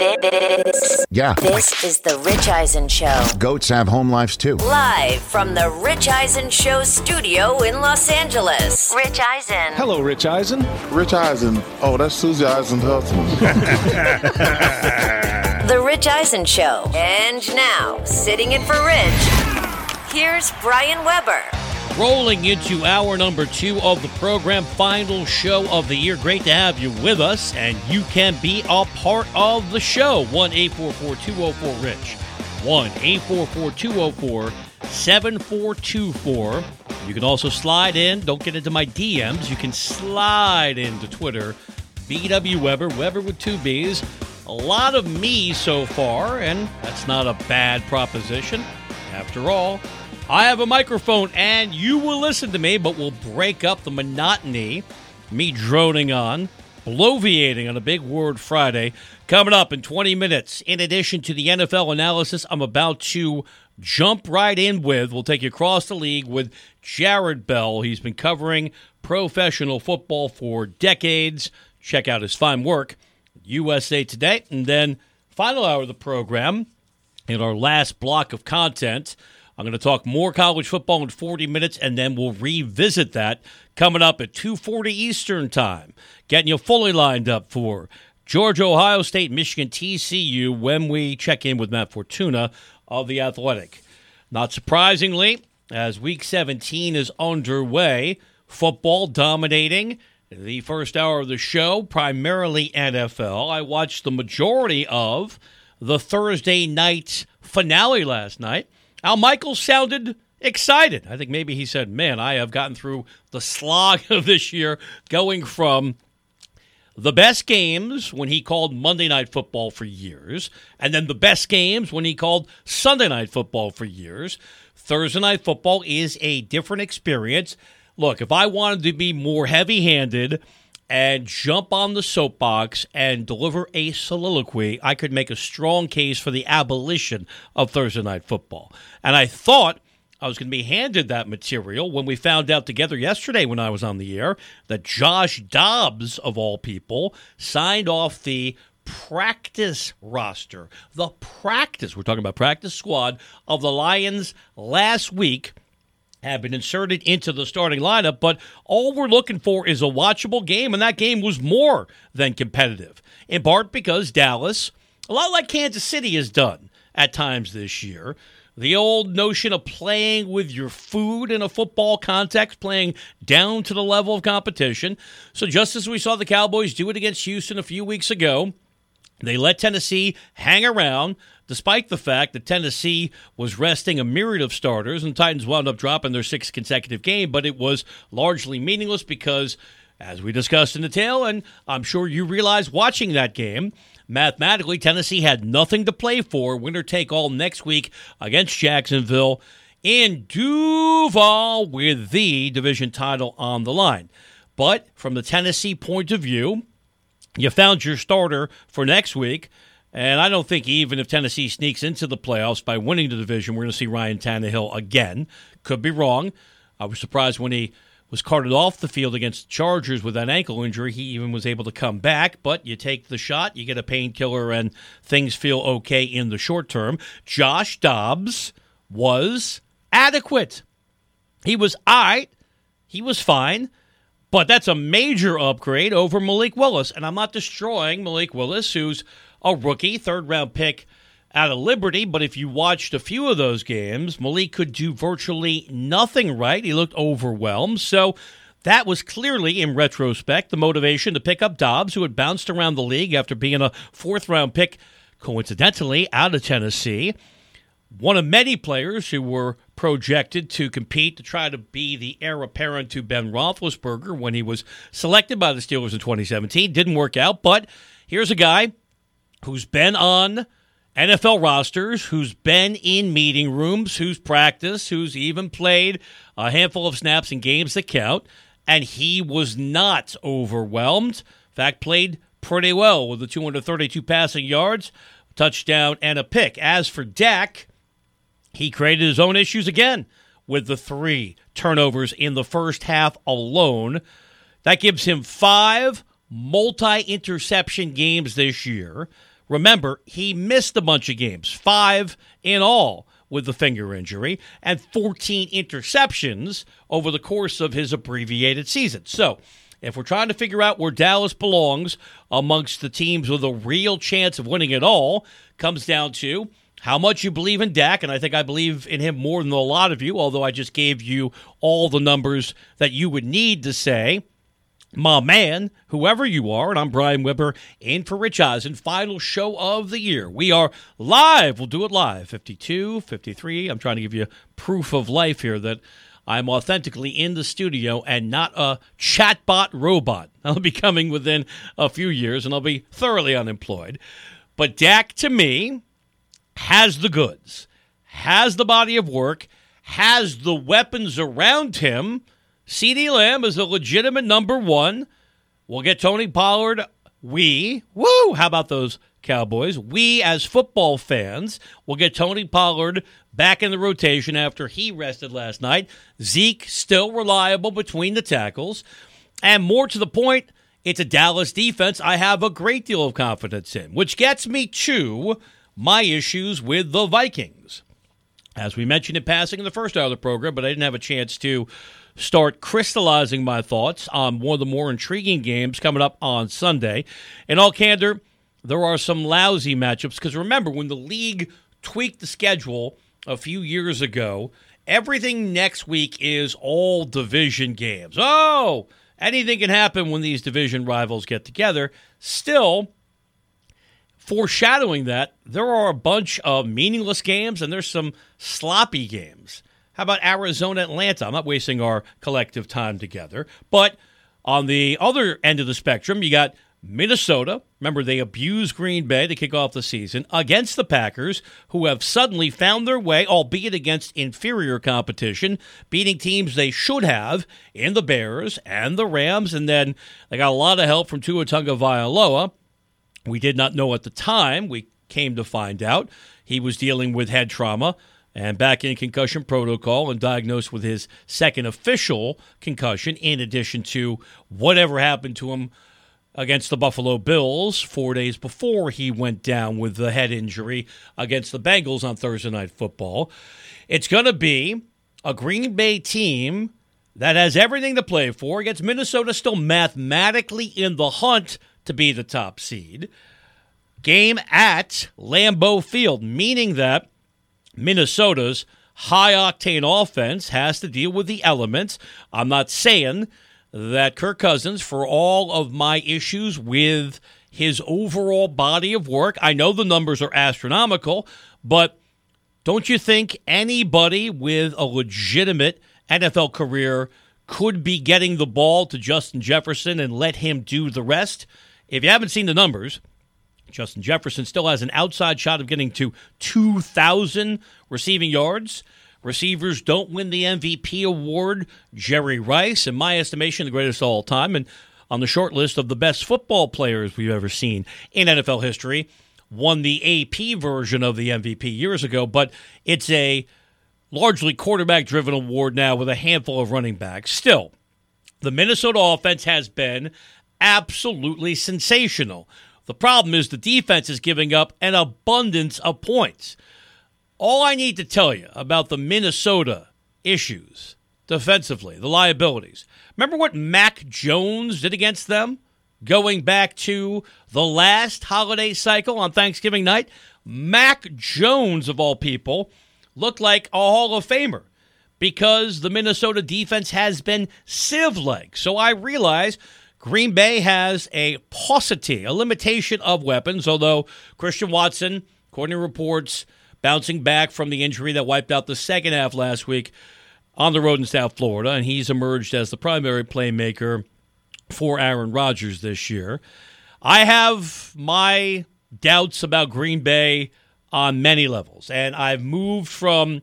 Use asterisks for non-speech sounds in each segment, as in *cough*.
This, Yeah. this is the Rich Eisen Show. Goats have home lives too. Live from the Rich Eisen Show studio in Los Angeles. Rich Eisen. Hello, Rich Eisen. Rich Eisen. Oh, that's Susie Eisen's husband. *laughs* *laughs* The Rich Eisen Show. And now, sitting in for Rich, here's Brian Webber. Rolling into hour number two of the program, final show of the year. Great to have you with us, and you can be a part of the show. 1 844 204 Rich. 1 844 204 7424. You can also slide in. Don't get into my DMs. You can slide into Twitter. BW Webber, Webber with two B's. A lot of me so far, and that's not a bad proposition. After all, I have a microphone and you will listen to me, but we'll break up the monotony, me droning on, bloviating on a big word Friday. Coming up in 20 minutes, in addition to the NFL analysis I'm about to jump right in with, we'll take you across the league with Jarrett Bell. He's been covering professional football for decades. Check out his fine work, USA Today. And then, final hour of the program, in our last block of content. I'm going to talk more college football in 40 minutes, and then we'll revisit that coming up at 2:40 Eastern Time. Getting you fully lined up for Georgia, Ohio State, Michigan, TCU when we check in with Matt Fortuna of the Athletic. Not surprisingly, as Week 17 is underway, football dominating the first hour of the show, primarily NFL. I watched the majority of the Thursday night finale last night. Al Michaels sounded excited. I think maybe he said, Man, I have gotten through the slog *laughs* of this year, going from the best games when he called Monday Night Football for years, and then the best games when he called Sunday Night Football for years. Thursday Night Football is a different experience. Look, if I wanted to be more heavy handed and jump on the soapbox and deliver a soliloquy, I could make a strong case for the abolition of Thursday Night Football. And I thought I was going to be handed that material when we found out together yesterday when I was on the air that Josh Dobbs, of all people, signed off the practice roster. The practice, we're talking about practice squad of the Lions last week have been inserted into the starting lineup, but all we're looking for is a watchable game, and that game was more than competitive. In part because Dallas, a lot like Kansas City has done at times this year, the old notion of playing with your food in a football context, playing down to the level of competition. So just as we saw the Cowboys do it against Houston a few weeks ago, they let Tennessee hang around, despite the fact that Tennessee was resting a myriad of starters, and Titans wound up dropping their sixth consecutive game, but it was largely meaningless because, as we discussed in detail, and I'm sure you realize watching that game, mathematically, Tennessee had nothing to play for, winner take all next week against Jacksonville in Duval with the division title on the line. But from the Tennessee point of view, you found your starter for next week. And I don't think even if Tennessee sneaks into the playoffs by winning the division, we're going to see Ryan Tannehill again. Could be wrong. I was surprised when he was carted off the field against the Chargers with that ankle injury. He even was able to come back, but you take the shot, you get a painkiller, and things feel okay in the short term. Josh Dobbs was adequate. He was all right. He was fine. But that's a major upgrade over Malik Willis. And I'm not destroying Malik Willis, who's a rookie, third round pick out of Liberty. But if you watched a few of those games, Malik could do virtually nothing right. He looked overwhelmed. So that was clearly, in retrospect, the motivation to pick up Dobbs, who had bounced around the league after being a fourth round pick, coincidentally, out of Tennessee. One of many players who were projected to compete to try to be the heir apparent to Ben Roethlisberger when he was selected by the Steelers in 2017. Didn't work out, but here's a guy who's been on NFL rosters, who's been in meeting rooms, who's practiced, who's even played a handful of snaps in games that count, and he was not overwhelmed. In fact, played pretty well with the 232 passing yards, touchdown, and a pick. As for Dak, he created his own issues again with the three turnovers in the first half alone. That gives him five multi interception games this year. Remember, he missed a bunch of games, five in all with the finger injury, and 14 interceptions over the course of his abbreviated season. So, if we're trying to figure out where Dallas belongs amongst the teams with a real chance of winning it all, comes down to how much you believe in Dak, and I think I believe in him more than a lot of you, although I just gave you all the numbers that you would need to say my man, whoever you are, and I'm Brian Webber in for Rich Eisen, final show of the year. We are live. We'll do it live. 52, 53. I'm trying to give you proof of life here that I'm authentically in the studio and not a chatbot robot. *laughs* I'll be coming within a few years and I'll be thoroughly unemployed. But Dak, to me, has the goods, has the body of work, has the weapons around him CeeDee Lamb is a legitimate number one. We'll get Tony Pollard. We, woo, how about those Cowboys? We, as football fans, will get Tony Pollard back in the rotation after he rested last night. Zeke still reliable between the tackles. And more to the point, it's a Dallas defense I have a great deal of confidence in, which gets me to my issues with the Vikings. As we mentioned in passing in the first hour of the program, but I didn't have a chance to start crystallizing my thoughts on one of the more intriguing games coming up on Sunday. In all candor, there are some lousy matchups because remember, when the league tweaked the schedule a few years ago, everything next week is all division games. Oh, anything can happen when these division rivals get together. Still, foreshadowing that, there are a bunch of meaningless games and there's some sloppy games. How about Arizona, Atlanta? I'm not wasting our collective time together. But on the other end of the spectrum, you got Minnesota. Remember, they abused Green Bay to kick off the season against the Packers, who have suddenly found their way, albeit against inferior competition, beating teams they should have in the Bears and the Rams. And then they got a lot of help from Tua Tagovailoa. We did not know at the time. We came to find out he was dealing with head trauma and back in concussion protocol and diagnosed with his second official concussion, in addition to whatever happened to him against the Buffalo Bills four days before he went down with the head injury against the Bengals on Thursday Night Football. It's going to be a Green Bay team that has everything to play for against Minnesota, still mathematically in the hunt to be the top seed. Game at Lambeau Field, meaning that Minnesota's high octane offense has to deal with the elements. I'm not saying that Kirk Cousins, for all of my issues with his overall body of work, I know the numbers are astronomical, but don't you think anybody with a legitimate NFL career could be getting the ball to Justin Jefferson and let him do the rest? If you haven't seen the numbers, Justin Jefferson still has an outside shot of getting to 2,000 receiving yards. Receivers don't win the MVP award. Jerry Rice, in my estimation, the greatest of all time, and on the short list of the best football players we've ever seen in NFL history, won the AP version of the MVP years ago, but it's a largely quarterback driven award now with a handful of running backs. Still, the Minnesota offense has been absolutely sensational. The problem is the defense is giving up an abundance of points. All I need to tell you about the Minnesota issues defensively, the liabilities. Remember what Mac Jones did against them going back to the last holiday cycle on Thanksgiving night? Mac Jones, of all people, looked like a Hall of Famer because the Minnesota defense has been sieve like. So I realize Green Bay has a paucity, a limitation of weapons, although Christian Watson, according to reports, bouncing back from the injury that wiped out the second half last week on the road in South Florida, and he's emerged as the primary playmaker for Aaron Rodgers this year. I have my doubts about Green Bay on many levels, and I've moved from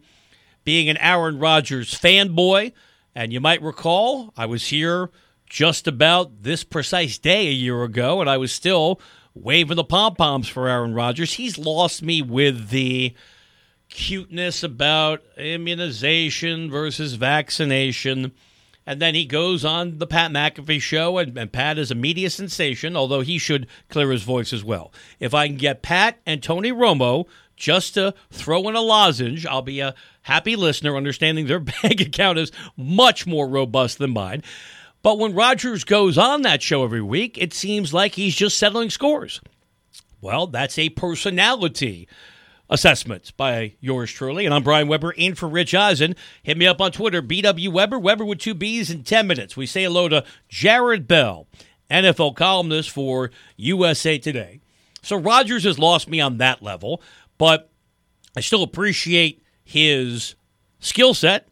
being an Aaron Rodgers fanboy, and you might recall I was here – just about this precise day a year ago, and I was still waving the pom poms for Aaron Rodgers. He's lost me with the cuteness about immunization versus vaccination. And then he goes on the Pat McAfee show, and, and Pat is a media sensation, although he should clear his voice as well. If I can get Pat and Tony Romo just to throw in a lozenge, I'll be a happy listener, understanding their *laughs* bank account is much more robust than mine. But when Rodgers goes on that show every week, it seems like he's just settling scores. Well, that's a personality assessment by yours truly. And I'm Brian Webber in for Rich Eisen. Hit me up on Twitter, BW Webber, Webber with two B's in 10 minutes. We say hello to Jarrett Bell, NFL columnist for USA Today. So Rodgers has lost me on that level, but I still appreciate his skill set.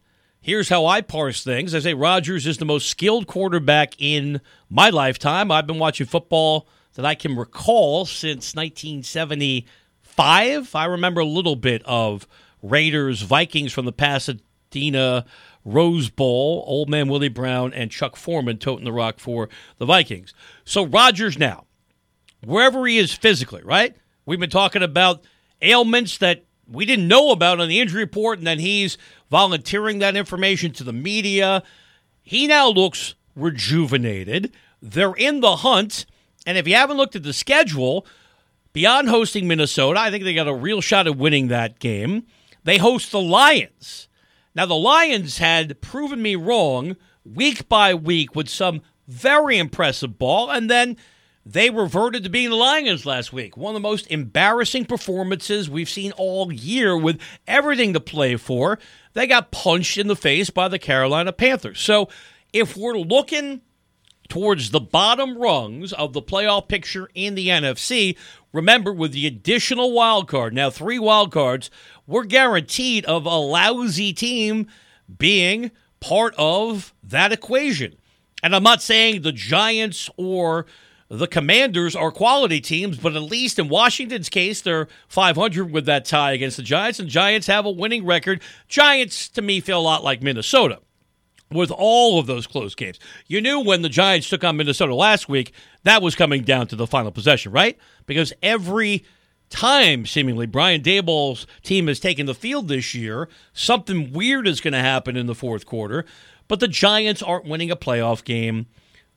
Here's how I parse things. I say Rodgers is the most skilled quarterback in my lifetime. I've been watching football that I can recall since 1975. I remember a little bit of Raiders Vikings from the Pasadena Rose Bowl. Old man Willie Brown and Chuck Foreman toting the rock for the Vikings. So Rodgers now, wherever he is physically, right? We've been talking about ailments that we didn't know about on the injury report, and then he's volunteering that information to the media. He now looks rejuvenated. They're in the hunt. And if you haven't looked at the schedule, beyond hosting Minnesota, I think they got a real shot at winning that game. They host the Lions. Now, the Lions had proven me wrong week by week with some very impressive ball, and then they reverted to being the Lions last week. One of the most embarrassing performances we've seen all year with everything to play for. They got punched in the face by the Carolina Panthers. So, if we're looking towards the bottom rungs of the playoff picture in the NFC, Remember, with the additional wild card, now three wild cards, we're guaranteed of a lousy team being part of that equation. And I'm not saying the Giants or the Commanders are quality teams, but at least in Washington's case, they're 500 with that tie against the Giants, and Giants have a winning record. Giants, to me, feel a lot like Minnesota with all of those close games. You knew when the Giants took on Minnesota last week, that was coming down to the final possession, right? Because every time, seemingly, Brian Daboll's team has taken the field this year, something weird is going to happen in the fourth quarter. But the Giants aren't winning a playoff game.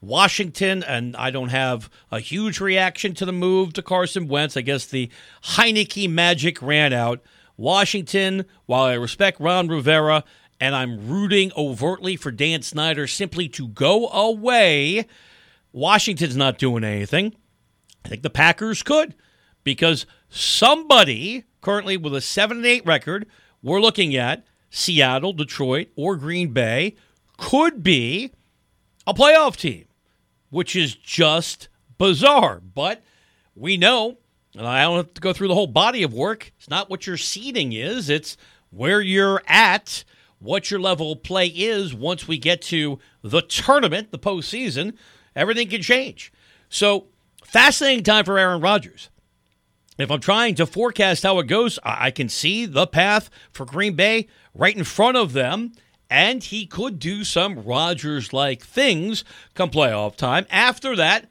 Washington, and I don't have a huge reaction to the move to Carson Wentz. I guess the Heineke magic ran out. Washington, while I respect Ron Rivera and I'm rooting overtly for Dan Snyder simply to go away. Washington's not doing anything. I think the Packers could because somebody currently with a 7 and 8 record, we're looking at Seattle, Detroit, or Green Bay could be a playoff team, which is just bizarre. But we know, and I don't have to go through the whole body of work, it's not what your seeding is, it's where you're at what your level of play is once we get to the tournament, the postseason, everything can change. So, fascinating time for Aaron Rodgers. If I'm trying to forecast how it goes, I can see the path for Green Bay right in front of them, and he could do some Rodgers like things come playoff time. After that,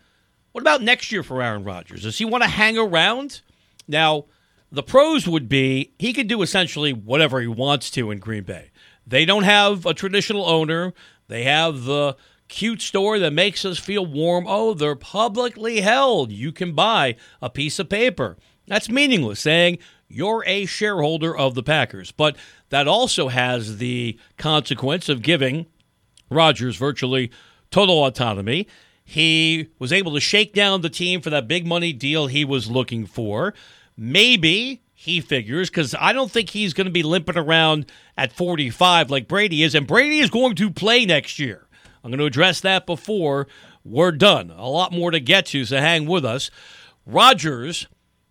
what about next year for Aaron Rodgers? Does he want to hang around? Now, the pros would be he could do essentially whatever he wants to in Green Bay. They don't have a traditional owner. They have the cute store that makes us feel warm. Oh, they're publicly held. You can buy a piece of paper. That's meaningless, saying you're a shareholder of the Packers. But that also has the consequence of giving Rodgers virtually total autonomy. He was able to shake down the team for that big money deal he was looking for. Maybe he figures, because I don't think he's going to be limping around at 45 like Brady is. And Brady is going to play next year. I'm going to address that before we're done. A lot more to get to, so hang with us. Rodgers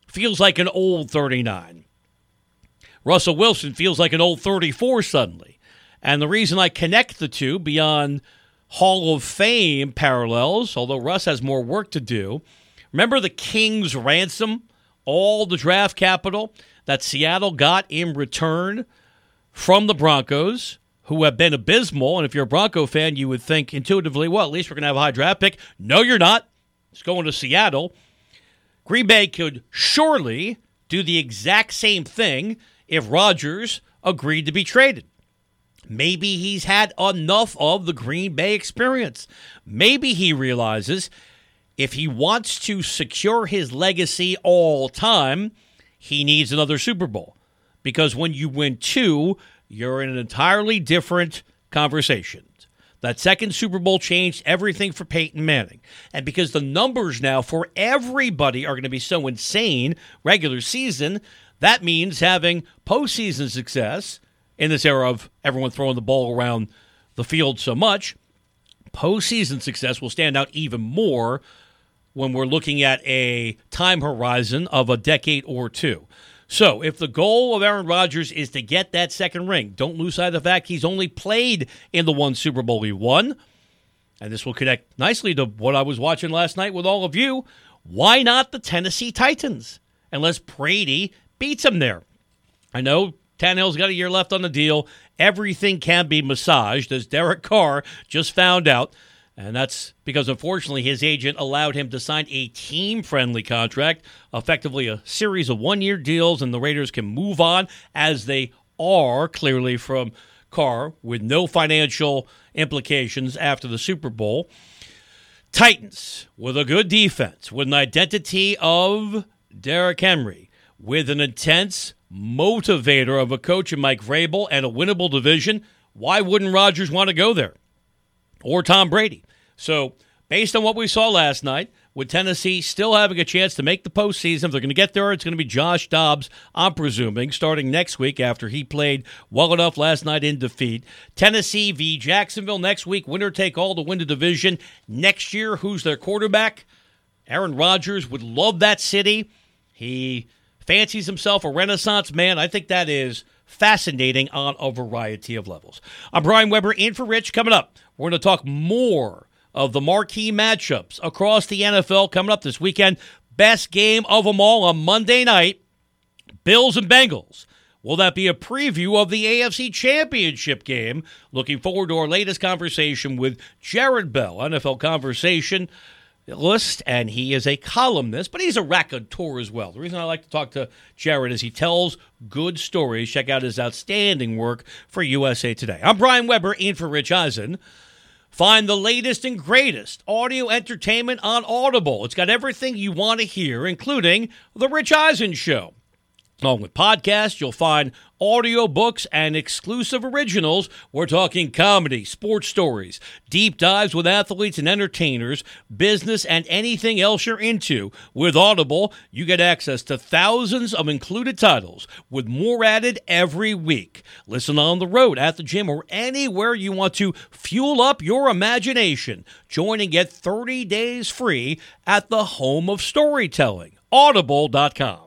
feels like an old 39. Russell Wilson feels like an old 34 suddenly. And the reason I connect the two beyond Hall of Fame parallels, although Russ has more work to do, remember the King's ransom? all the draft capital that Seattle got in return from the Broncos, who have been abysmal. And if you're a Bronco fan, you would think intuitively, well, at least we're going to have a high draft pick. No, you're not. It's going to Seattle. Green Bay could surely do the exact same thing if Rodgers agreed to be traded. Maybe he's had enough of the Green Bay experience. Maybe he realizes if he wants to secure his legacy all time, he needs another Super Bowl. Because when you win two, you're in an entirely different conversation. That second Super Bowl changed everything for Peyton Manning. And because the numbers now for everybody are going to be so insane regular season, that means having postseason success in this era of everyone throwing the ball around the field so much. Postseason success will stand out even more when we're looking at a time horizon of a decade or two. So, if the goal of Aaron Rodgers is to get that second ring, don't lose sight of the fact he's only played in the one Super Bowl he won. And this will connect nicely to what I was watching last night with all of you. Why not the Tennessee Titans? Unless Brady beats him there. I know Tannehill's got a year left on the deal. Everything can be massaged, as Derek Carr just found out. And that's because, unfortunately, his agent allowed him to sign a team friendly contract, effectively a series of one year deals, and the Raiders can move on as they are clearly from Carr with no financial implications after the Super Bowl. Titans with a good defense, with an identity of Derrick Henry, with an intense motivator of a coach in Mike Vrabel and a winnable division. Why wouldn't Rodgers want to go there? Or Tom Brady? So, based on what we saw last night, with Tennessee still having a chance to make the postseason, if they're going to get there, it's going to be Josh Dobbs, I'm presuming, starting next week after he played well enough last night in defeat. Tennessee v. Jacksonville next week, winner take all to win the division. Next year, who's their quarterback? Aaron Rodgers would love that city. He fancies himself a renaissance man. I think that is fascinating on a variety of levels. I'm Brian Webber in for Rich. Coming up, we're going to talk more of the marquee matchups across the NFL coming up this weekend. Best game of them all on Monday night Bills and Bengals. Will that be a preview of the AFC Championship game? Looking forward to our latest conversation with Jarrett Bell, NFL Conversation list, and he is a columnist, but he's a raconteur as well. The reason I like to talk to Jarrett is he tells good stories. Check out his outstanding work for USA Today. I'm Brian Webber, in for Rich Eisen. Find the latest and greatest audio entertainment on Audible. It's got everything you want to hear, including The Rich Eisen Show. Along with podcasts, you'll find audiobooks and exclusive originals. We're talking comedy, sports stories, deep dives with athletes and entertainers, business, and anything else you're into. With Audible, you get access to thousands of included titles, with more added every week. Listen on the road, at the gym, or anywhere you want to fuel up your imagination. Join and get 30 days free at the home of storytelling, audible.com.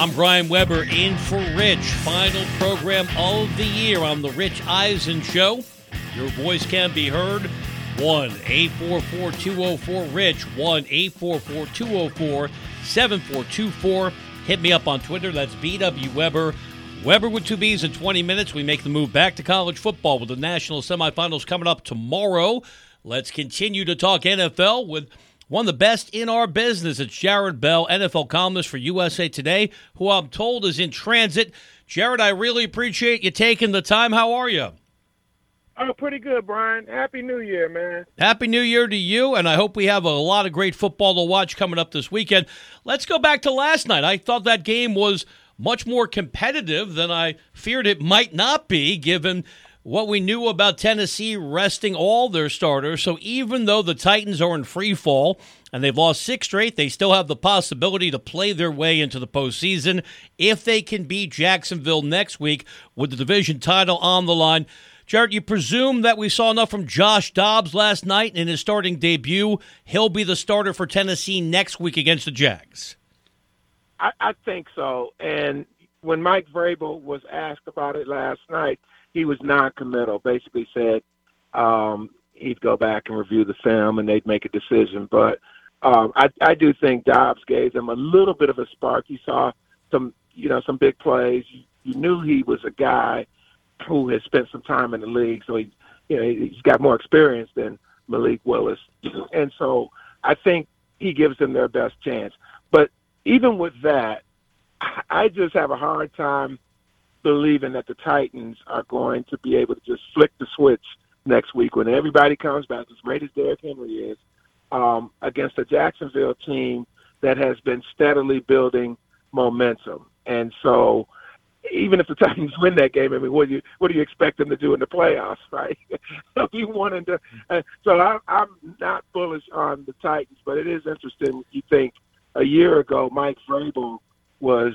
I'm Brian Webber in for Rich. Final program of the year on The Rich Eisen Show. Your voice can be heard. 1 844 204 Rich. 1 844 204 7424. Hit me up on Twitter. That's BW Webber. Webber with two B's in 20 minutes. We make the move back to college football with the national semifinals coming up tomorrow. Let's continue to talk NFL with one of the best in our business. It's Jarrett Bell, NFL columnist for USA Today, who I'm told is in transit. Jarrett, I really appreciate you taking the time. How are you? Oh, pretty good, Brian. Happy New Year, man. Happy New Year to you, and I hope we have a lot of great football to watch coming up this weekend. Let's go back to last night. I thought that game was much more competitive than I feared it might not be, given what we knew about Tennessee resting all their starters. So even though the Titans are in free fall and they've lost six straight, they still have the possibility to play their way into the postseason if they can beat Jacksonville next week with the division title on the line. Jarrett, you presume that we saw enough from Josh Dobbs last night in his starting debut. He'll be the starter for Tennessee next week against the Jags. I, I think so. And when Mike Vrabel was asked about it last night, he was non-committal. Basically said um, he'd go back and review the film and they'd make a decision. But um, I, I do think Dobbs gave them a little bit of a spark. You saw some, you know, some big plays. You, knew he was a guy who has spent some time in the league, so he, you know, he's got more experience than Malik Willis, *clears throat* and so I think he gives them their best chance. But even with that, I just have a hard time believing that the Titans are going to be able to just flick the switch next week when everybody comes back, as great as Derrick Henry is, um, against a Jacksonville team that has been steadily building momentum. And so, even if the *laughs* Titans win that game, I mean, what do you what do you expect them to do in the playoffs, *laughs* right? you wanted to, uh, so I, I'm not bullish on the Titans, but it is interesting. You think a year ago, Mike Vrabel was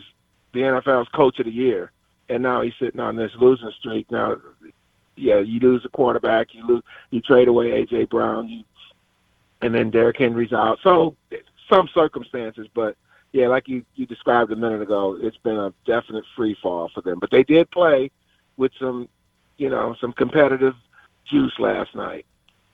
the NFL's Coach of the Year, and now he's sitting on this losing streak. Now, yeah, you lose a quarterback, you lose, you trade away AJ Brown, you, and then Derrick Henry's out. So some circumstances, but yeah, like you you described a minute ago, it's been a definite free fall for them. But they did play with some, you know, some competitive juice last night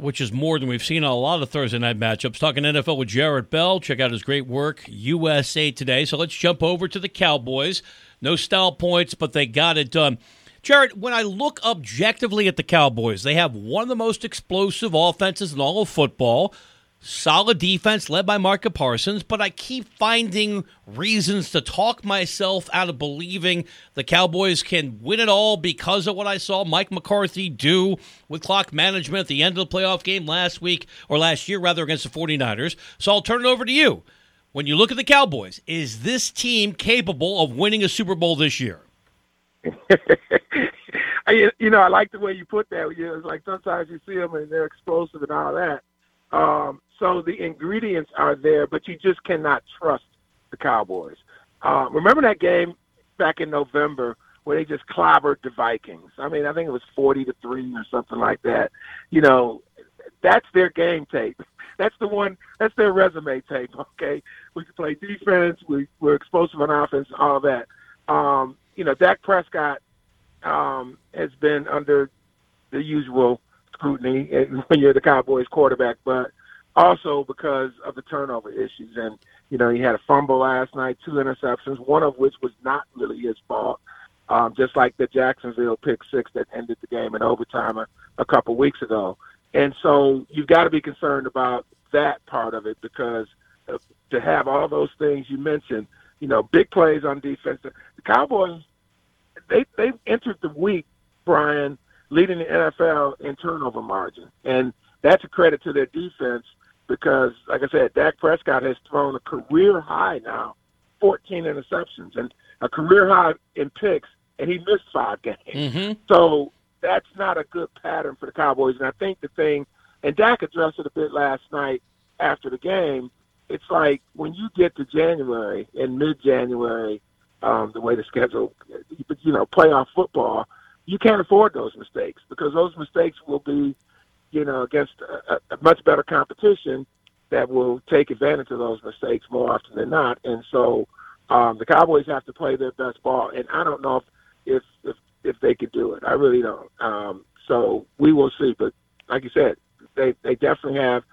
which is more than we've seen on a lot of Thursday night matchups. Talking NFL with Jarrett Bell. Check out his great work, USA Today. So let's jump over to the Cowboys. No style points, but they got it done. Jarrett, when I look objectively at the Cowboys, they have one of the most explosive offenses in all of football solid defense led by Micah Parsons, but I keep finding reasons to talk myself out of believing the Cowboys can win it all because of what I saw Mike McCarthy do with clock management at the end of the playoff game last week, or last year rather, against the 49ers. So I'll turn it over to you. When you look at the Cowboys, is this team capable of winning a Super Bowl this year? *laughs* you know, I like the way you put that. You know, it's like sometimes you see them and they're explosive and all that. Um, so the ingredients are there, but you just cannot trust the Cowboys. Uh, remember that game back in November where they just clobbered the Vikings? I mean, I think it was forty to three or something like that. You know, that's their game tape. *laughs* That's the one. That's their resume tape. Okay, we can play defense. We we're explosive on offense. All that. Um, you know, Dak Prescott um, has been under the usual scrutiny *laughs* when you're the Cowboys quarterback, but also because of the turnover issues. And, you know, he had a fumble last night, two interceptions, one of which was not really his fault, um, just like the Jacksonville pick six that ended the game in overtime a, a couple weeks ago. And so you've got to be concerned about that part of it because to have all those things you mentioned, you know, big plays on defense. The Cowboys, they they entered the week, Brian, leading the NFL in turnover margin, and that's a credit to their defense because, like I said, Dak Prescott has thrown a career high now, 14 interceptions and a career high in picks, and he missed five games. Mm-hmm. So that's not a good pattern for the Cowboys. And I think the thing, and Dak addressed it a bit last night after the game. It's like when you get to January and mid-January, um, the way the schedule, you know, playoff football, you can't afford those mistakes because those mistakes will be, you know, against a, a much better competition that will take advantage of those mistakes more often than not. And so um, the Cowboys have to play their best ball, and I don't know if if if, if they could do it. I really don't. Um, so we will see. But like you said, they they definitely have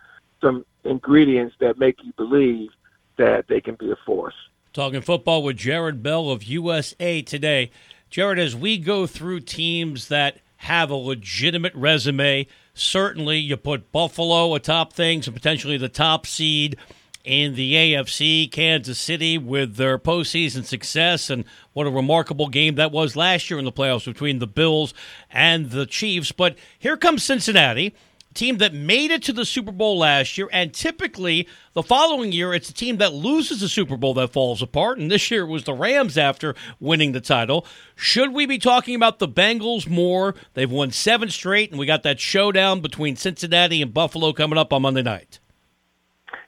some ingredients that make you believe that they can be a force. Talking football with Jarrett Bell of USA Today. Jarrett, as we go through teams that have a legitimate resume, certainly you put Buffalo atop things and potentially the top seed in the AFC, Kansas City with their postseason success, and what a remarkable game that was last year in the playoffs between the Bills and the Chiefs. But here comes Cincinnati, team that made it to the Super Bowl last year, and typically the following year it's a team that loses the Super Bowl that falls apart. And this year it was the Rams after winning the title. Should we be talking about the Bengals more? They've won seven straight, and we got that showdown between Cincinnati and Buffalo coming up on Monday night.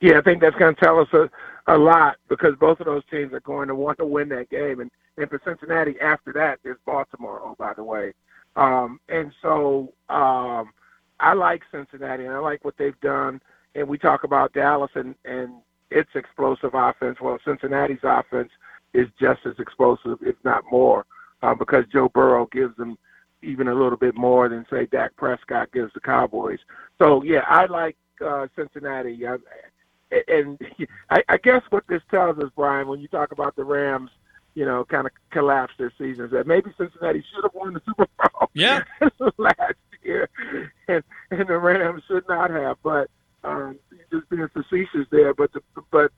Yeah, I think that's going to tell us a, a lot because both of those teams are going to want to win that game. And, and for Cincinnati, after that, there's Baltimore, oh, by the way. Um, and so um, I like Cincinnati, and I like what they've done. And we talk about Dallas and, and its explosive offense. Well, Cincinnati's offense is just as explosive, if not more, uh, because Joe Burrow gives them even a little bit more than, say, Dak Prescott gives the Cowboys. So, yeah, I like uh, Cincinnati. I, and *laughs* I, I guess what this tells us, Brian, when you talk about the Rams, you know, kind of collapse their seasons, that maybe Cincinnati should have won the Super Bowl yeah. *laughs* last year, *laughs* and and the Rams should not have. But um, just being facetious there, but the, but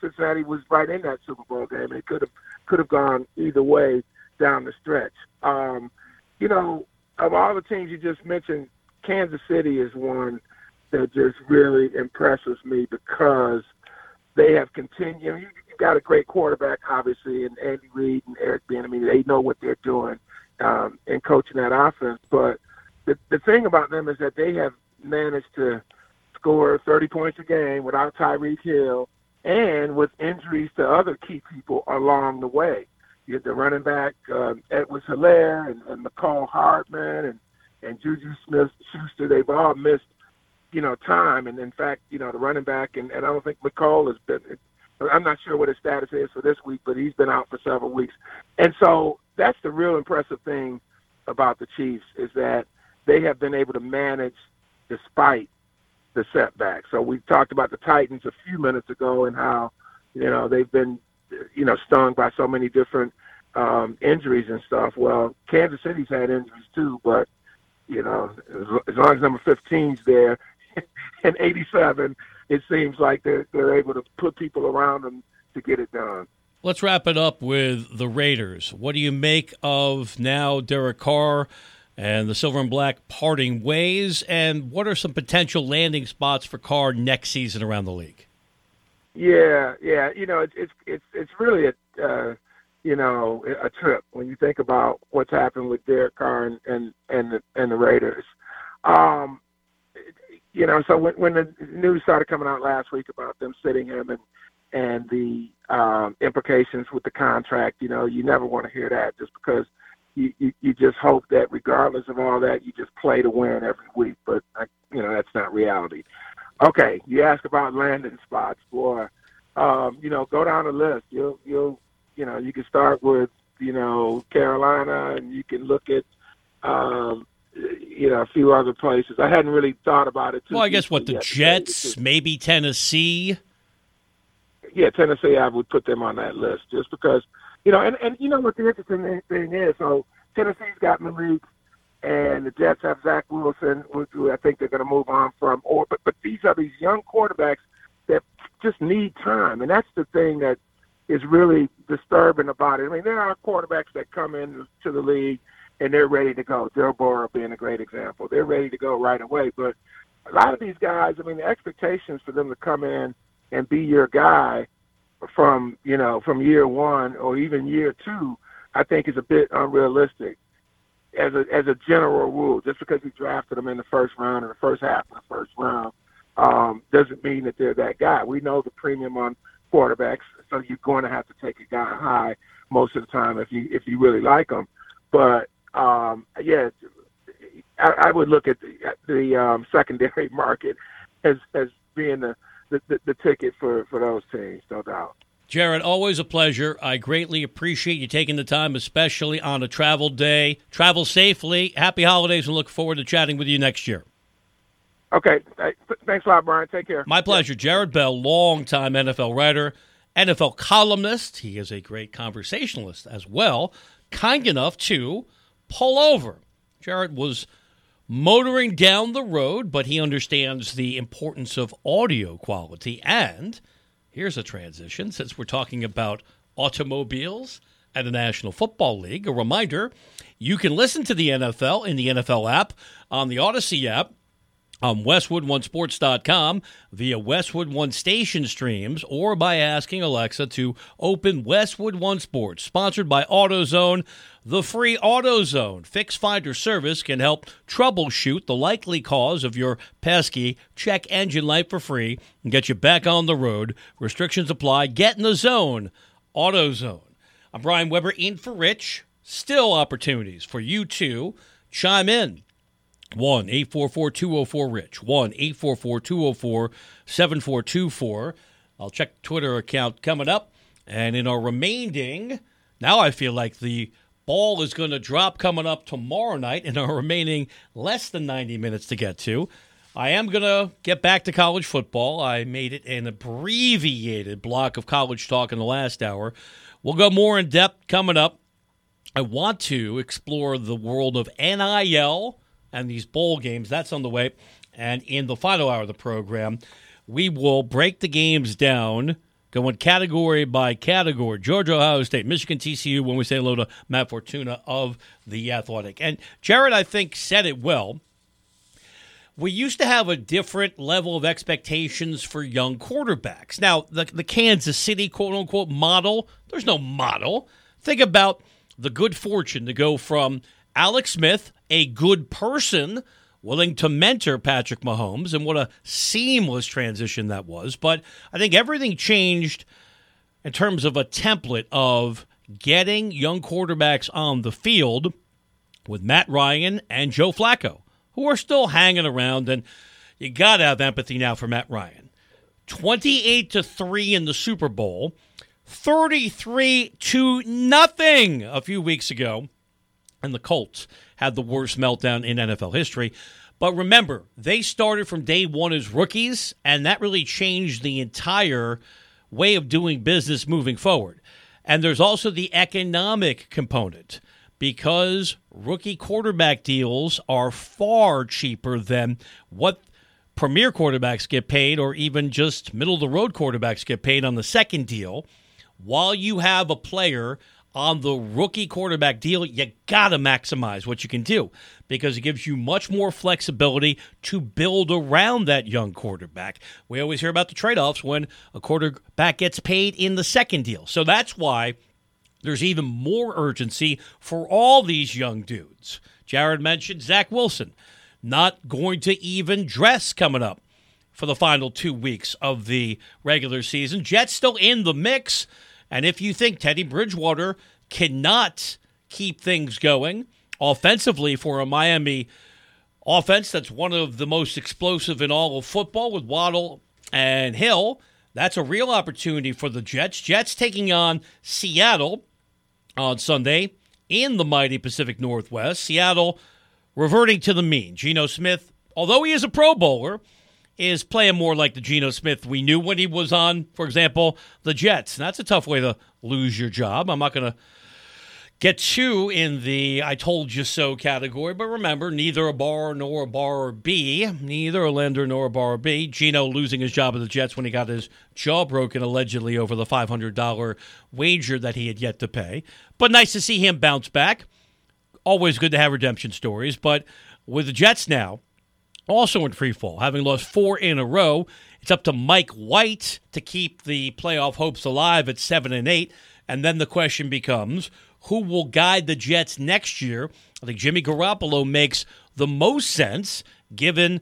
Cincinnati was right in that Super Bowl game. It could have could have gone either way down the stretch. Um, you know, of all the teams you just mentioned, Kansas City is one that just really impresses me because they have continued. You got a great quarterback, obviously, and Andy Reid and Eric Bieniemy. They know what they're doing um, in coaching that offense. But the the thing about them is that they have managed to score 30 points a game without Tyreek Hill and with injuries to other key people along the way. You get the running back um, Edwards Helaire and, and Mecole Hardman and and Juju Smith Schuster. They've all missed you know, time. And in fact, you know, the running back, and, and I don't think Mecole has been. I'm not sure what his status is for this week, but he's been out for several weeks. And so that's the real impressive thing about the Chiefs is that they have been able to manage despite the setback. So we talked about the Titans a few minutes ago and how, you know, they've been, you know, stung by so many different um, injuries and stuff. Well, Kansas City's had injuries too, but you know, as, long as number 15's there, *laughs* and 87, it seems like they're they're able to put people around them to get it done. Let's wrap it up with the Raiders. What do you make of now Derek Carr and the Silver and Black parting ways? And what are some potential landing spots for Carr next season around the league? Yeah, yeah. You know, it's it's it's, it's really a uh, you know a trip when you think about what's happened with Derek Carr and and and the, and the Raiders. Um, you know, so when, when the news started coming out last week about them sitting him and and the um, implications with the contract, you know, you never want to hear that just because you, you you just hope that regardless of all that, you just play to win every week. But I, you know, that's not reality. Okay, you ask about landing spots, boy. Um, you know, go down the list. You'll you'll you know you can start with you know Carolina, and you can look at um, you know, a few other places. I hadn't really thought about it. well, I guess what the yet. Jets, maybe Tennessee. Yeah, Tennessee, I would put them on that list just because, you know, and and you know what the interesting thing is. So Tennessee's got Malik, and the Jets have Zach Wilson, who I think they're going to move on from. Or but but these are these young quarterbacks that just need time, and that's the thing that is really disturbing about it. I mean, there are quarterbacks that come into the league and they're ready to go. Joe Burrow being a great example. They're ready to go right away. But a lot of these guys, I mean, the expectations for them to come in and be your guy from you know from year one or even year two, I think is a bit unrealistic as a as a general rule. Just because you drafted them in the first round or the first half of the first round um, doesn't mean that they're that guy. We know the premium on quarterbacks, so you're going to have to take a guy high most of the time if you if you really like them. But um, yeah, I, I would look at the, the um, secondary *laughs* market as as being the, the, the, the ticket for, for those teams, no doubt. Jarrett, always a pleasure. I greatly appreciate you taking the time, especially on a travel day. Travel safely. Happy holidays, and look forward to chatting with you next year. Okay. Thanks a lot, Brian. Take care. My pleasure. Jarrett Bell, longtime NFL writer, NFL columnist. He is a great conversationalist as well. Kind enough to pull over. Jarrett was motoring down the road, but he understands the importance of audio quality. And here's a transition since we're talking about automobiles and the National Football League. A reminder you can listen to the NFL in the NFL app on the Audacy app Um, on WestwoodOneSports.com via Westwood One station streams or by asking Alexa to open Westwood One Sports, sponsored by AutoZone. The free AutoZone Fix Finder service can help troubleshoot the likely cause of your pesky check engine light for free and get you back on the road. Restrictions apply. Get in the zone. AutoZone. I'm Brian Webber in for Rich. Still opportunities for you to chime in 1 844 204 Rich. 1 844 204 7424. I'll check Twitter account coming up. And in our remaining, now I feel like the ball is going to drop coming up tomorrow night in our remaining less than 90 minutes to get to. I am going to get back to college football. I made it an abbreviated block of college talk in the last hour. We'll go more in depth coming up. I want to explore the world of NIL and these bowl games. That's on the way. And in the final hour of the program, we will break the games down, going category by category. Georgia, Ohio State, Michigan, TCU, when we say hello to Matt Fortuna of The Athletic. And Jarrett, I think, said it well. We used to have a different level of expectations for young quarterbacks. Now, the, the Kansas City quote unquote model, there's no model. Think about the good fortune to go from Alex Smith, a good person willing to mentor Patrick Mahomes, and what a seamless transition that was. But I think everything changed in terms of a template of getting young quarterbacks on the field with Matt Ryan and Joe Flacco, who are still hanging around. And you got to have empathy now for Matt Ryan. 28 to 3 in the Super Bowl, 33 to nothing a few weeks ago and the Colts had the worst meltdown in NFL history. But remember, they started from day one as rookies, and that really changed the entire way of doing business moving forward. And there's also the economic component because rookie quarterback deals are far cheaper than what premier quarterbacks get paid or even just middle of the road quarterbacks get paid on the second deal. While you have a player on the rookie quarterback deal, you got to maximize what you can do because it gives you much more flexibility to build around that young quarterback. We always hear about the trade offs when a quarterback gets paid in the second deal. So that's why there's even more urgency for all these young dudes. Jarrett mentioned Zach Wilson not going to even dress coming up for the final two weeks of the regular season. Jets still in the mix. And if you think Teddy Bridgewater cannot keep things going offensively for a Miami offense that's one of the most explosive in all of football with Waddle and Hill, that's a real opportunity for the Jets. Jets taking on Seattle on Sunday in the mighty Pacific Northwest. Seattle reverting to the mean. Geno Smith, although he is a Pro Bowler, is playing more like the Geno Smith we knew when he was on, for example, the Jets. And that's a tough way to lose your job. I'm not going to get two in the I told you so category, but remember, neither a bar nor a bar B, neither a lender nor a bar B. Geno losing his job at the Jets when he got his jaw broken allegedly over the $500 wager that he had yet to pay. But nice to see him bounce back. Always good to have redemption stories, but with the Jets now, also in free fall, having lost four in a row. It's up to Mike White to keep the playoff hopes alive at seven and eight. And then the question becomes who will guide the Jets next year? I think Jimmy Garoppolo makes the most sense given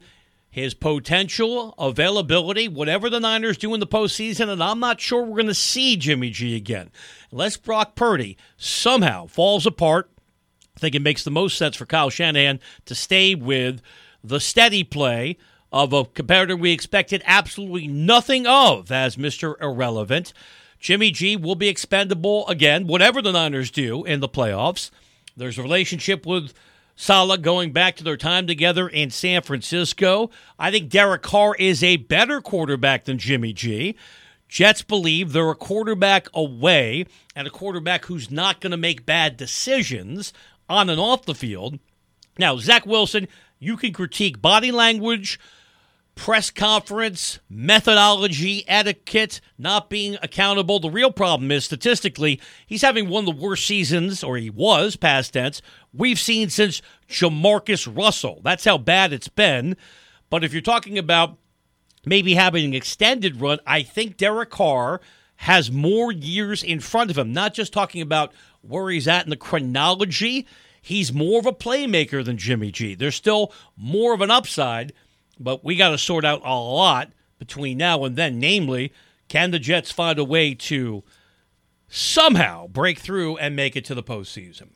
his potential, availability, whatever the Niners do in the postseason, and I'm not sure we're going to see Jimmy G again. Unless Brock Purdy somehow falls apart, I think it makes the most sense for Kyle Shanahan to stay with the steady play of a competitor we expected absolutely nothing of as Mr. Irrelevant. Jimmy G will be expendable again, whatever the Niners do in the playoffs. There's a relationship with Saleh going back to their time together in San Francisco. I think Derek Carr is a better quarterback than Jimmy G. Jets believe they're a quarterback away and a quarterback who's not going to make bad decisions on and off the field. Now, Zach Wilson, you can critique body language, press conference, methodology, etiquette, not being accountable. The real problem is statistically, he's having one of the worst seasons, or he was past tense, we've seen since Jamarcus Russell. That's how bad it's been. But if you're talking about maybe having an extended run, I think Derek Carr has more years in front of him, not just talking about where he's at in the chronology. He's more of a playmaker than Jimmy G. There's still more of an upside but we got to sort out a lot between now and then. Namely, can the Jets find a way to somehow break through and make it to the postseason?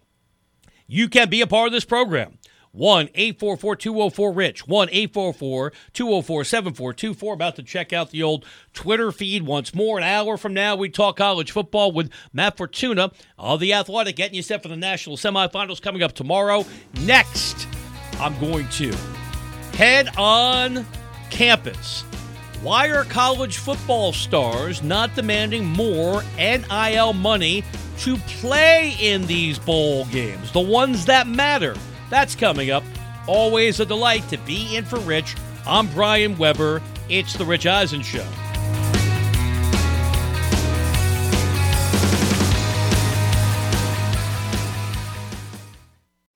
You can be a part of this program. 1 844 204 Rich. 1 844 204 7424. About to check out the old Twitter feed once more. An hour from now, we talk college football with Matt Fortuna of The Athletic, getting you set for the national semifinals coming up tomorrow. Next, I'm going to head on campus. Why are college football stars not demanding more NIL money to play in these bowl games? The ones that matter. That's coming up. Always a delight to be in for Rich. I'm Brian Webber. It's The Rich Eisen Show.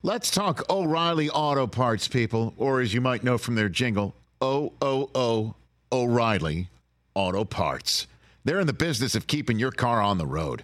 Let's talk O'Reilly Auto Parts, people, or as you might know from their jingle, O O O O'Reilly Auto Parts. They're in the business of keeping your car on the road.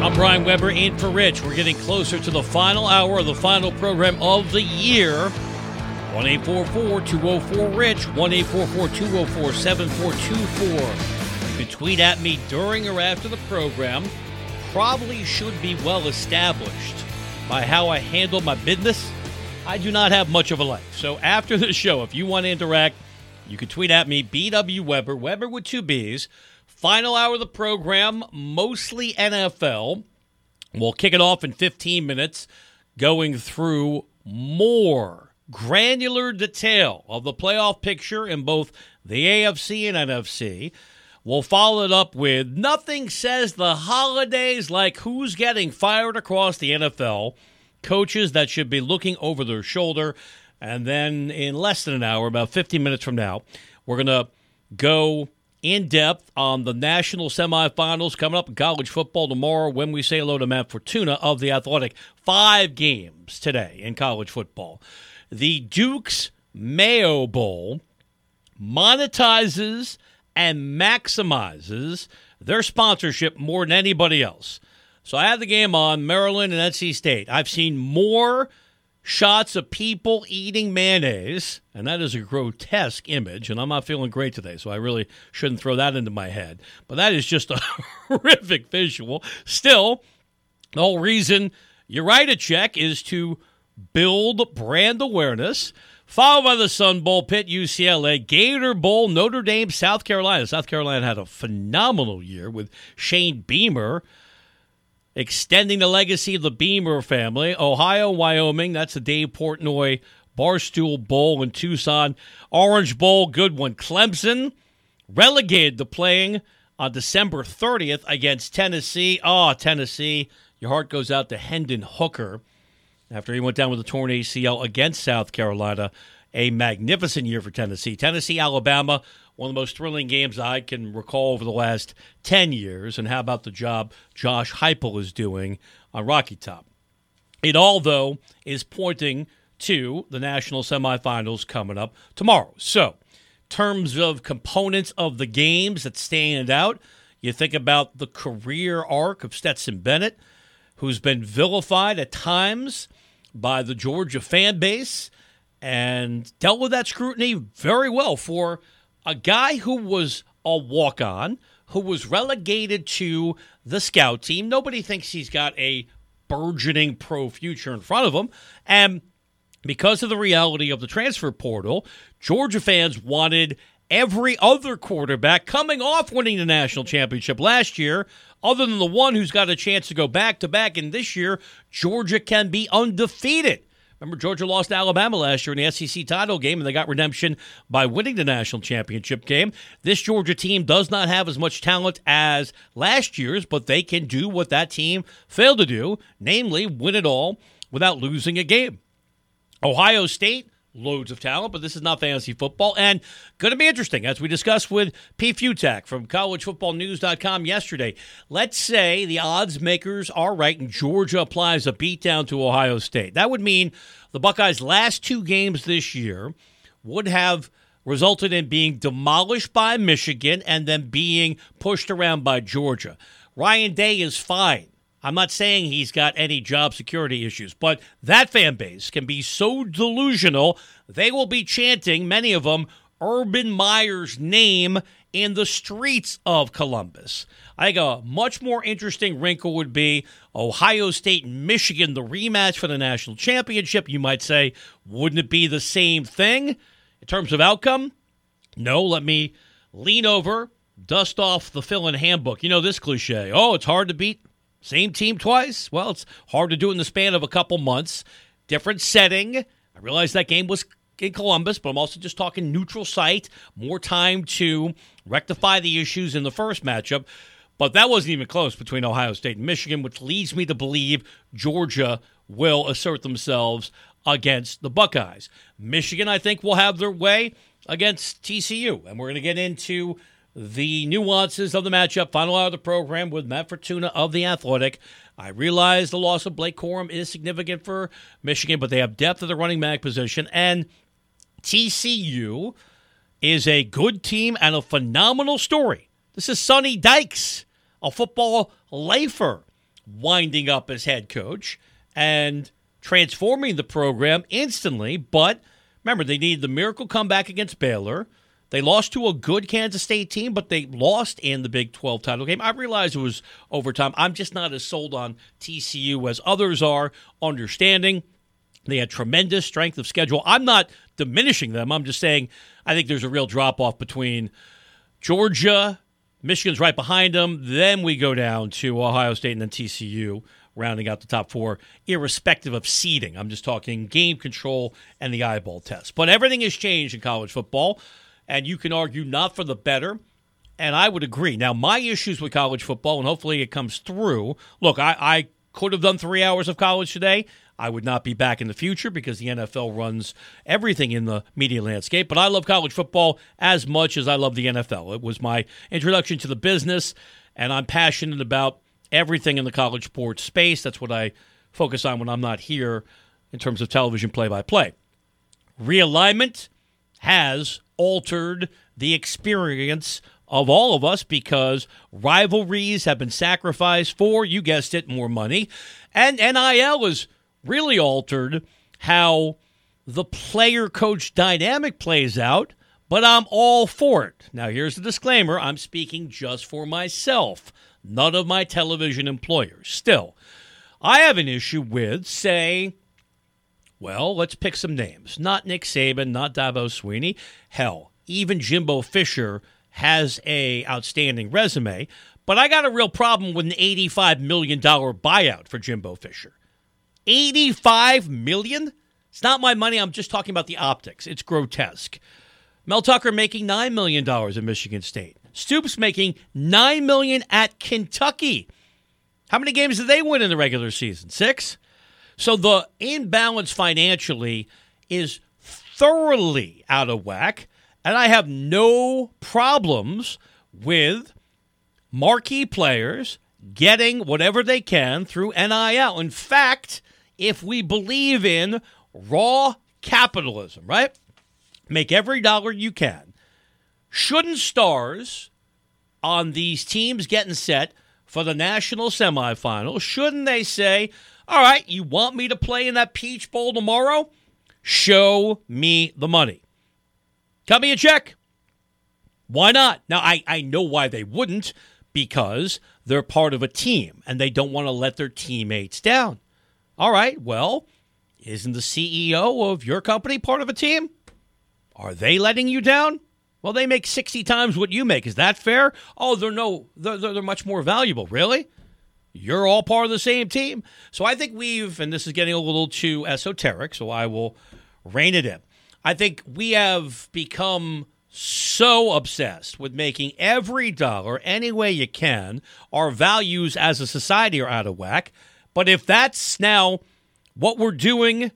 I'm Brian Webber in for Rich. We're getting closer to the final hour of the final program of the year. 1 204 Rich, 1 204 7424. You can tweet at me during or after the program. Probably should be well established by how I handle my business, I do not have much of a life. So after the show, if you want to interact, you can tweet at me, BW Webber, Webber with two B's. Final hour of the program, mostly NFL. We'll kick it off in 15 minutes, going through more granular detail of the playoff picture in both the AFC and NFC. We'll follow it up with nothing says the holidays like who's getting fired across the NFL, coaches that should be looking over their shoulder. And then in less than an hour, about 15 minutes from now, we're going to go in depth on the national semifinals coming up in college football tomorrow when we say hello to Matt Fortuna of the Athletic. Five games today in college football. The Duke's Mayo Bowl monetizes and maximizes their sponsorship more than anybody else. So I had the game on Maryland and NC State. I've seen more shots of people eating mayonnaise, and that is a grotesque image, and I'm not feeling great today, so I really shouldn't throw that into my head. But that is just a *laughs* horrific visual. Still, the whole reason you write a check is to build brand awareness. Followed by the Sun Bowl, Pitt, UCLA, Gator Bowl, Notre Dame, South Carolina. South Carolina had a phenomenal year with Shane Beamer extending the legacy of the Beamer family. Ohio, Wyoming, that's the Dave Portnoy Barstool Bowl in Tucson. Orange Bowl, good one. Clemson relegated to playing on December 30th against Tennessee. Oh, Tennessee. Your heart goes out to Hendon Hooker after he went down with a torn ACL against South Carolina. A magnificent year for Tennessee. Tennessee, Alabama, one of the most thrilling games I can recall over the last 10 years. And how about the job Josh Heupel is doing on Rocky Top? It all, though, is pointing to the national semifinals coming up tomorrow. So, terms of components of the games that stand out, you think about the career arc of Stetson Bennett, who's been vilified at times by the Georgia fan base and dealt with that scrutiny very well for a guy who was a walk on, who was relegated to the scout team. Nobody thinks he's got a burgeoning pro future in front of him. And because of the reality of the transfer portal, Georgia fans wanted every other quarterback coming off winning the national championship last year, other than the one who's got a chance to go back to back. And this year, Georgia can be undefeated. Remember, Georgia lost Alabama last year in the SEC title game, and they got redemption by winning the national championship game. This Georgia team does not have as much talent as last year's, but they can do what that team failed to do, namely win it all without losing a game. Ohio State loads of talent, but this is not fantasy football. And going to be interesting, as we discussed with P. Fiutak from collegefootballnews.com yesterday. Let's say the odds makers are right and Georgia applies a beatdown to Ohio State. That would mean the Buckeyes' last two games this year would have resulted in being demolished by Michigan and then being pushed around by Georgia. Ryan Day is fine. I'm not saying he's got any job security issues, but that fan base can be so delusional, they will be chanting, many of them, Urban Meyer's name in the streets of Columbus. I think a much more interesting wrinkle would be Ohio State and Michigan, the rematch for the national championship. You might say, wouldn't it be the same thing in terms of outcome? No, let me lean over, dust off the fill in handbook. You know this cliche oh, it's hard to beat same team twice? Well, it's hard to do in the span of a couple months. Different setting. I realize that game was in Columbus, but I'm also just talking neutral site, more time to rectify the issues in the first matchup. But that wasn't even close between Ohio State and Michigan, which leads me to believe Georgia will assert themselves against the Buckeyes. Michigan, I think, will have their way against TCU. And we're going to get into the nuances of the matchup. Final out of the program with Matt Fortuna of the Athletic. I realize the loss of Blake Corum is significant for Michigan, but they have depth at the running back position. And TCU is a good team and a phenomenal story. This is Sonny Dykes, a football lifer, winding up as head coach and transforming the program instantly. But remember, they needed the miracle comeback against Baylor. They lost to a good Kansas State team, but they lost in the Big 12 title game. I realize it was overtime. I'm just not as sold on TCU as others are, understanding they had tremendous strength of schedule. I'm not diminishing them. I'm just saying I think there's a real drop off between Georgia, Michigan's right behind them. Then we go down to Ohio State and then TCU, rounding out the top four, irrespective of seeding. I'm just talking game control and the eyeball test. But everything has changed in college football and you can argue not for the better. And I would agree. Now, my issues with college football, and hopefully it comes through. Look, I, I could have done three hours of college today. I would not be back in the future because the NFL runs everything in the media landscape. But I love college football as much as I love the NFL. It was my introduction to the business, and I'm passionate about everything in the college sports space. That's what I focus on when I'm not here in terms of television play by play. Realignment has altered the experience of all of us because rivalries have been sacrificed for, you guessed it, more money. And NIL has really altered how the player coach dynamic plays out, but I'm all for it. Now, here's the disclaimer I'm speaking just for myself, none of my television employers. Still, I have an issue with, say, well, let's pick some names. Not Nick Saban, not Dabo Swinney. Hell, even Jimbo Fisher has a outstanding resume, but I got a real problem with an $85 million buyout for Jimbo Fisher. 85 million? It's not my money. I'm just talking about the optics. It's grotesque. Mel Tucker making $9 million at Michigan State. Stoops making 9 million at Kentucky. How many games did they win in the regular season? Six? So the imbalance financially is thoroughly out of whack. And I have no problems with marquee players getting whatever they can through NIL. In fact, if we believe in raw capitalism, right? Make every dollar you can. Shouldn't stars on these teams getting set for the national semifinal, shouldn't they say, all right, you want me to play in that Peach Bowl tomorrow? Show me the money. Cut me a check. Why not? Now, I, I know why they wouldn't because they're part of a team and they don't want to let their teammates down. All right, well, isn't the CEO of your company part of a team? Are they letting you down? Well, they make 60 times what you make. Is that fair? Oh, they're no, they're, they're much more valuable. Really? You're all part of the same team. So I think we've, and this is getting a little too esoteric, so I will rein it in. I think we have become so obsessed with making every dollar any way you can. Our values as a society are out of whack. But if that's now what we're doing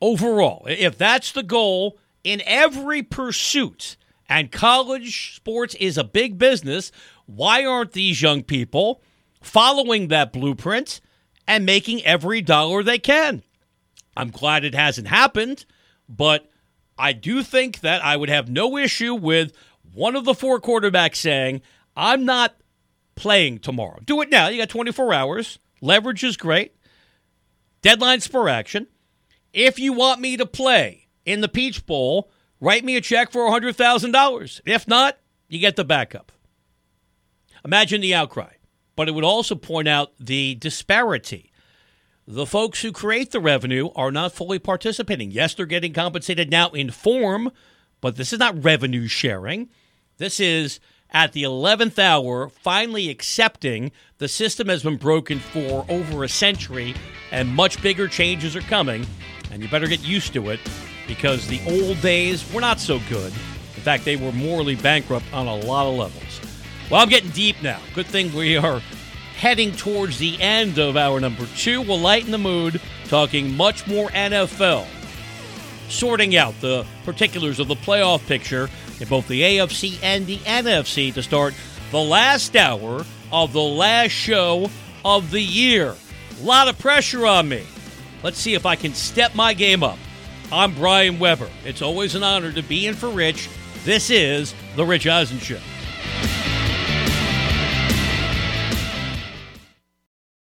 overall, if that's the goal in every pursuit, and college sports is a big business, why aren't these young people? Following that blueprint and making every dollar they can. I'm glad it hasn't happened, but I do think that I would have no issue with one of the four quarterbacks saying, I'm not playing tomorrow. Do it now. You got 24 hours. Leverage is great. Deadline spur action. If you want me to play in the Peach Bowl, write me a check for $100,000. If not, you get the backup. Imagine the outcry but it would also point out the disparity. The folks who create the revenue are not fully participating. Yes, they're getting compensated now in form, but this is not revenue sharing. This is at the 11th hour finally accepting the system has been broken for over a century and much bigger changes are coming. And you better get used to it because the old days were not so good. In fact, they were morally bankrupt on a lot of levels. Well, I'm getting deep now. Good thing we are heading towards the end of our number two. We'll lighten the mood, talking much more NFL, sorting out the particulars of the playoff picture in both the AFC and the NFC to start the last hour of the last show of the year. A lot of pressure on me. Let's see if I can step my game up. I'm Brian Webber. It's always an honor to be in for Rich. This is The Rich Eisen Show.